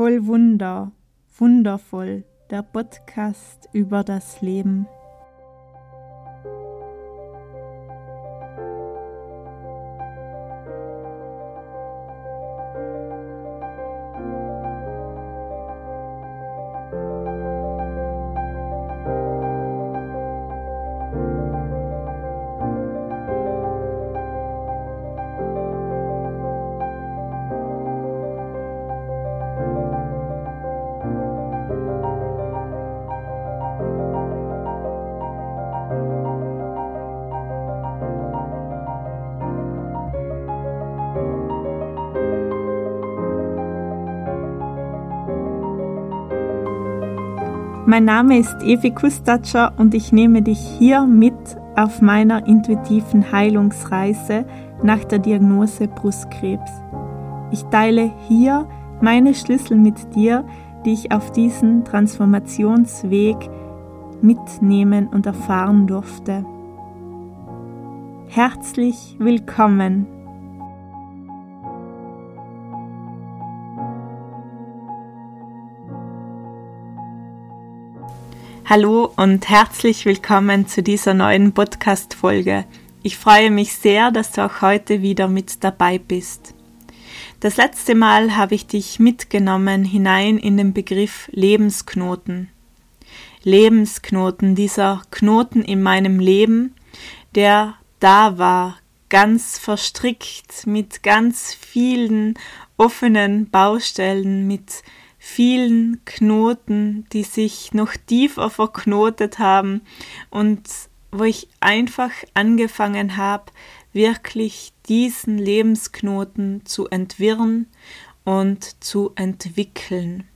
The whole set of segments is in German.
Voll Wunder, wundervoll, der Podcast über das Leben. Mein Name ist Evi Kustatscher und ich nehme dich hier mit auf meiner intuitiven Heilungsreise nach der Diagnose Brustkrebs. Ich teile hier meine Schlüssel mit dir, die ich auf diesen Transformationsweg mitnehmen und erfahren durfte. Herzlich willkommen Hallo und herzlich willkommen zu dieser neuen Podcast-Folge. Ich freue mich sehr, dass du auch heute wieder mit dabei bist. Das letzte Mal habe ich dich mitgenommen hinein in den Begriff Lebensknoten. Lebensknoten, dieser Knoten in meinem Leben, der da war, ganz verstrickt mit ganz vielen offenen Baustellen, mit vielen Knoten, die sich noch tiefer verknotet haben und wo ich einfach angefangen habe, wirklich diesen Lebensknoten zu entwirren und zu entwickeln.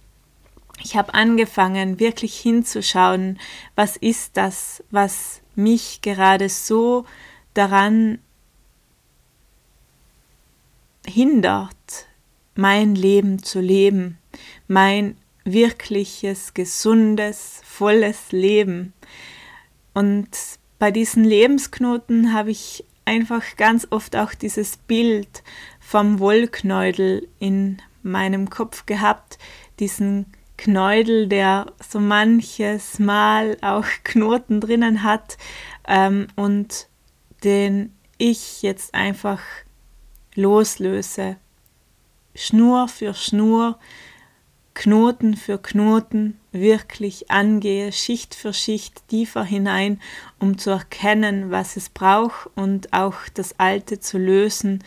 Ich habe angefangen, wirklich hinzuschauen, was ist das, was mich gerade so daran hindert, mein Leben zu leben, mein wirkliches, gesundes, volles Leben. Und bei diesen Lebensknoten habe ich einfach ganz oft auch dieses Bild vom Wollknäudel in meinem Kopf gehabt, diesen Knäudel, der so manches Mal auch Knoten drinnen hat ähm, und den ich jetzt einfach loslöse, Schnur für Schnur, Knoten für Knoten wirklich angehe, Schicht für Schicht tiefer hinein, um zu erkennen, was es braucht und auch das Alte zu lösen,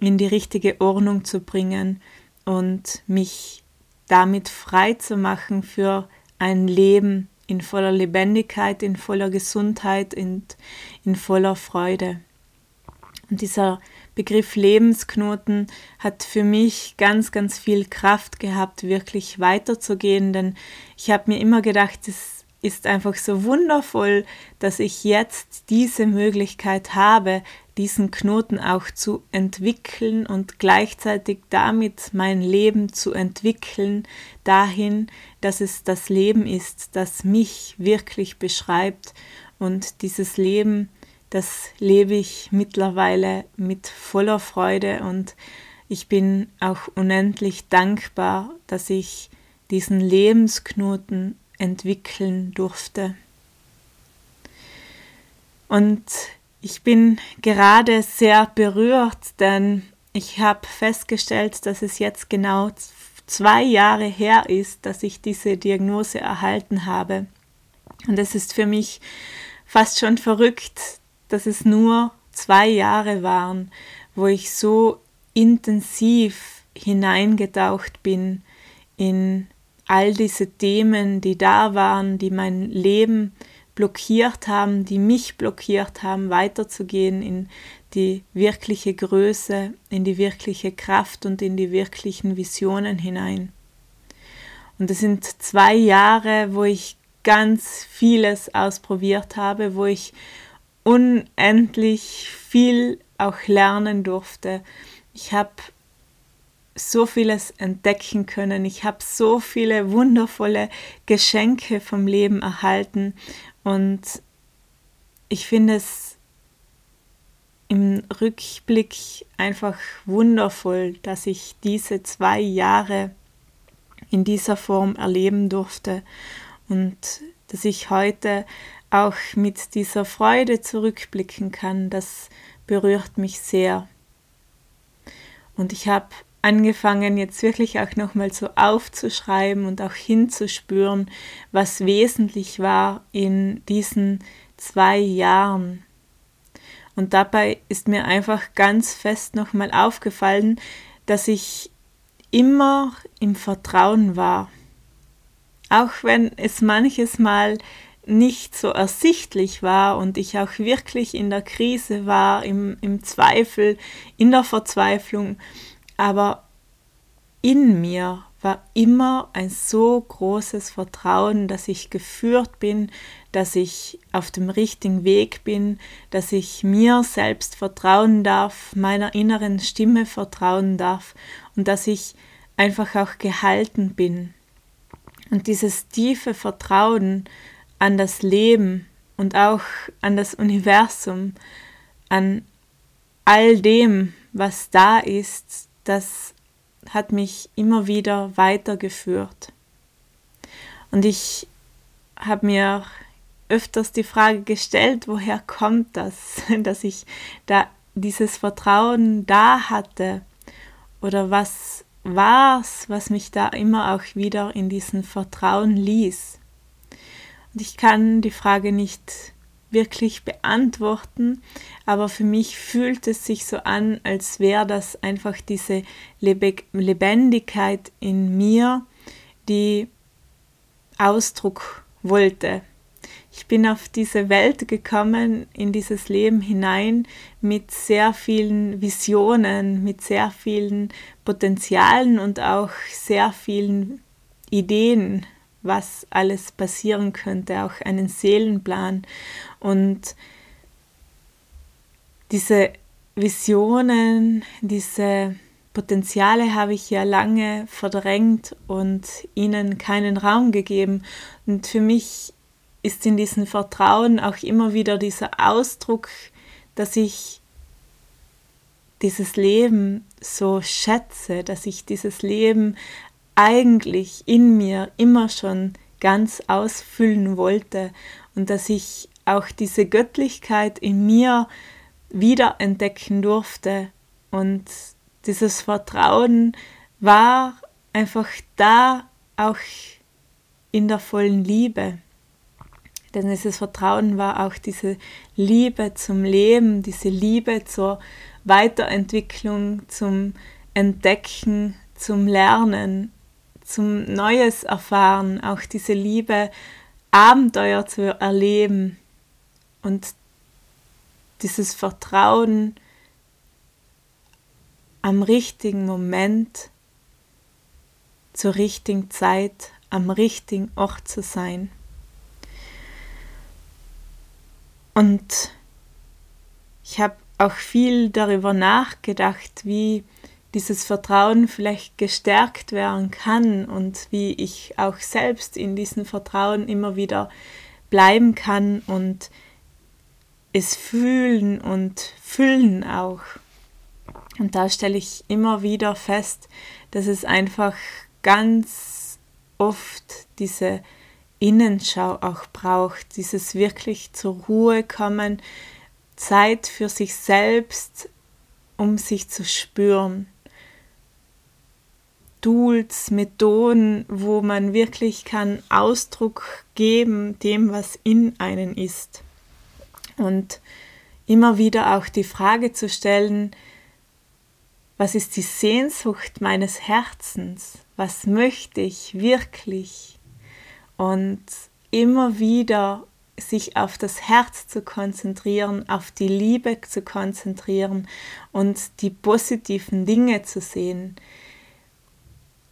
in die richtige Ordnung zu bringen und mich damit frei zu machen für ein Leben in voller Lebendigkeit, in voller Gesundheit und in voller Freude. Und dieser Begriff Lebensknoten hat für mich ganz, ganz viel Kraft gehabt, wirklich weiterzugehen, denn ich habe mir immer gedacht, es ist einfach so wundervoll, dass ich jetzt diese Möglichkeit habe, diesen Knoten auch zu entwickeln und gleichzeitig damit mein Leben zu entwickeln, dahin, dass es das Leben ist, das mich wirklich beschreibt. Und dieses Leben das lebe ich mittlerweile mit voller Freude und ich bin auch unendlich dankbar, dass ich diesen Lebensknoten entwickeln durfte. Und ich bin gerade sehr berührt, denn ich habe festgestellt, dass es jetzt genau zwei Jahre her ist, dass ich diese Diagnose erhalten habe. Und es ist für mich fast schon verrückt, dass es nur zwei Jahre waren, wo ich so intensiv hineingetaucht bin in all diese Themen, die da waren, die mein Leben blockiert haben, die mich blockiert haben, weiterzugehen in die wirkliche Größe, in die wirkliche Kraft und in die wirklichen Visionen hinein. Und es sind zwei Jahre, wo ich ganz vieles ausprobiert habe, wo ich unendlich viel auch lernen durfte. Ich habe so vieles entdecken können. Ich habe so viele wundervolle Geschenke vom Leben erhalten und ich finde es im Rückblick einfach wundervoll, dass ich diese zwei Jahre in dieser Form erleben durfte und dass ich heute auch mit dieser Freude zurückblicken kann, das berührt mich sehr. Und ich habe angefangen, jetzt wirklich auch nochmal so aufzuschreiben und auch hinzuspüren, was wesentlich war in diesen zwei Jahren. Und dabei ist mir einfach ganz fest nochmal aufgefallen, dass ich immer im Vertrauen war. Auch wenn es manches Mal nicht so ersichtlich war und ich auch wirklich in der Krise war, im, im Zweifel, in der Verzweiflung, aber in mir war immer ein so großes Vertrauen, dass ich geführt bin, dass ich auf dem richtigen Weg bin, dass ich mir selbst vertrauen darf, meiner inneren Stimme vertrauen darf und dass ich einfach auch gehalten bin. Und dieses tiefe Vertrauen an das Leben und auch an das Universum, an all dem, was da ist, das hat mich immer wieder weitergeführt. Und ich habe mir öfters die Frage gestellt, woher kommt das, dass ich da dieses Vertrauen da hatte oder was war's, was mich da immer auch wieder in diesen Vertrauen ließ. Und ich kann die Frage nicht wirklich beantworten, aber für mich fühlt es sich so an, als wäre das einfach diese Lebendigkeit in mir, die Ausdruck wollte. Ich bin auf diese Welt gekommen, in dieses Leben hinein mit sehr vielen Visionen, mit sehr vielen Potenzialen und auch sehr vielen Ideen, was alles passieren könnte, auch einen Seelenplan. Und diese Visionen, diese Potenziale habe ich ja lange verdrängt und ihnen keinen Raum gegeben. Und für mich ist in diesem Vertrauen auch immer wieder dieser Ausdruck, dass ich dieses Leben so schätze, dass ich dieses Leben eigentlich in mir immer schon ganz ausfüllen wollte und dass ich auch diese Göttlichkeit in mir wiederentdecken durfte und dieses Vertrauen war einfach da auch in der vollen Liebe. Denn dieses Vertrauen war auch diese Liebe zum Leben, diese Liebe zur Weiterentwicklung, zum Entdecken, zum Lernen, zum Neues erfahren, auch diese Liebe, Abenteuer zu erleben und dieses Vertrauen am richtigen Moment, zur richtigen Zeit, am richtigen Ort zu sein. Und ich habe auch viel darüber nachgedacht, wie dieses Vertrauen vielleicht gestärkt werden kann und wie ich auch selbst in diesem Vertrauen immer wieder bleiben kann und es fühlen und füllen auch. Und da stelle ich immer wieder fest, dass es einfach ganz oft diese Innenschau auch braucht, dieses wirklich zur Ruhe kommen, Zeit für sich selbst, um sich zu spüren. Tools, Methoden, wo man wirklich kann Ausdruck geben dem, was in einen ist. Und immer wieder auch die Frage zu stellen, was ist die Sehnsucht meines Herzens? Was möchte ich wirklich? und immer wieder sich auf das Herz zu konzentrieren, auf die Liebe zu konzentrieren und die positiven Dinge zu sehen.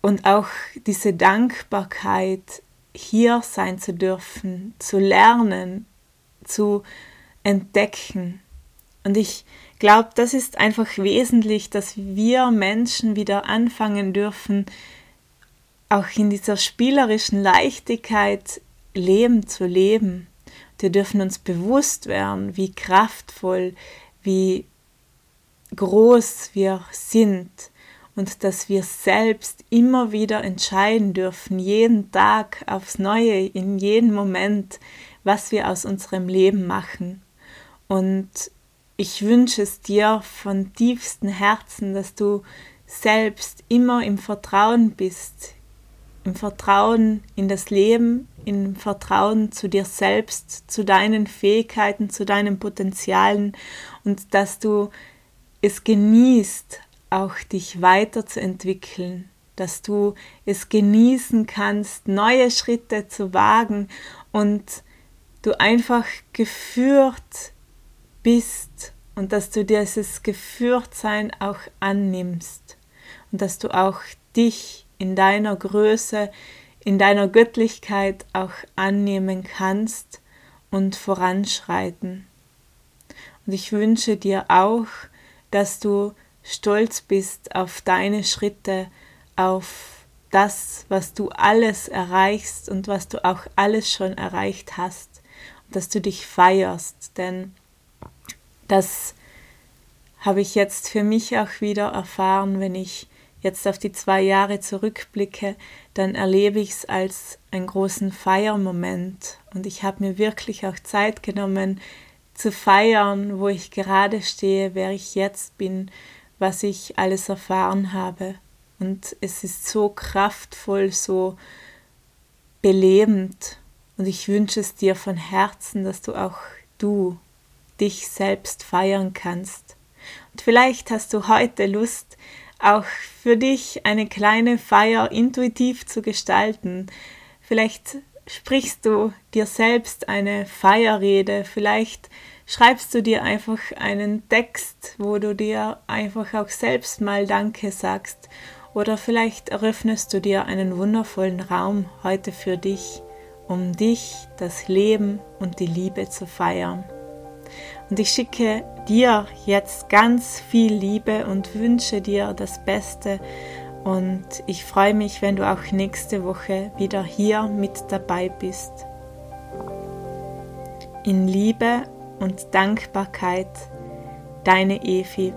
Und auch diese Dankbarkeit, hier sein zu dürfen, zu lernen, zu entdecken. Und ich glaube, das ist einfach wesentlich, dass wir Menschen wieder anfangen dürfen, auch in dieser spielerischen Leichtigkeit Leben zu leben. Wir dürfen uns bewusst werden, wie kraftvoll, wie groß wir sind und dass wir selbst immer wieder entscheiden dürfen, jeden Tag aufs Neue, in jedem Moment, was wir aus unserem Leben machen. Und ich wünsche es dir von tiefstem Herzen, dass du selbst immer im Vertrauen bist, im Vertrauen in das Leben, im Vertrauen zu dir selbst, zu deinen Fähigkeiten, zu deinen Potenzialen und dass du es genießt, auch dich weiterzuentwickeln, dass du es genießen kannst, neue Schritte zu wagen und du einfach geführt bist und dass du dieses Geführtsein auch annimmst und dass du auch dich in deiner Größe, in deiner Göttlichkeit auch annehmen kannst und voranschreiten. Und ich wünsche dir auch, dass du stolz bist auf deine Schritte, auf das, was du alles erreichst und was du auch alles schon erreicht hast und dass du dich feierst, denn das habe ich jetzt für mich auch wieder erfahren, wenn ich jetzt auf die zwei Jahre zurückblicke, dann erlebe ich es als einen großen Feiermoment. Und ich habe mir wirklich auch Zeit genommen zu feiern, wo ich gerade stehe, wer ich jetzt bin, was ich alles erfahren habe. Und es ist so kraftvoll, so belebend. Und ich wünsche es dir von Herzen, dass du auch du dich selbst feiern kannst. Und vielleicht hast du heute Lust, auch für dich eine kleine Feier intuitiv zu gestalten. Vielleicht sprichst du dir selbst eine Feierrede, vielleicht schreibst du dir einfach einen Text, wo du dir einfach auch selbst mal Danke sagst oder vielleicht eröffnest du dir einen wundervollen Raum heute für dich, um dich, das Leben und die Liebe zu feiern. Und ich schicke dir jetzt ganz viel Liebe und wünsche dir das Beste. Und ich freue mich, wenn du auch nächste Woche wieder hier mit dabei bist. In Liebe und Dankbarkeit, deine Evi.